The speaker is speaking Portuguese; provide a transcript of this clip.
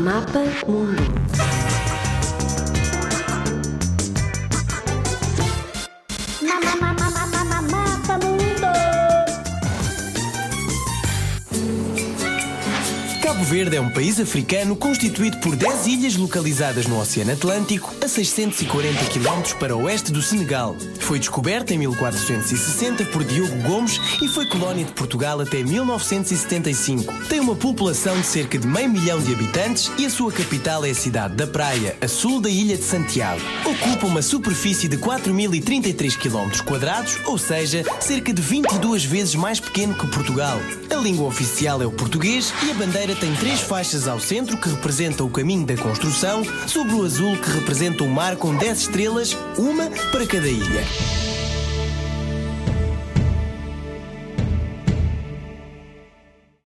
Mapa Mundo. Mapa Mundo. Cabo Verde é um país africano constituído por 10 ilhas localizadas no Oceano Atlântico, a 640 km para oeste do Senegal. Foi descoberta em 1460 por Diogo Gomes e foi colónia de Portugal até 1975. Tem uma população de cerca de meio milhão de habitantes e a sua capital é a cidade da Praia, a sul da ilha de Santiago. Ocupa uma superfície de 4.033 km quadrados, ou seja, cerca de 22 vezes mais pequeno que Portugal. A língua oficial é o português e a bandeira tem três faixas ao centro que representam o caminho da construção, sobre o azul que representa o mar com 10 estrelas, uma para cada ilha.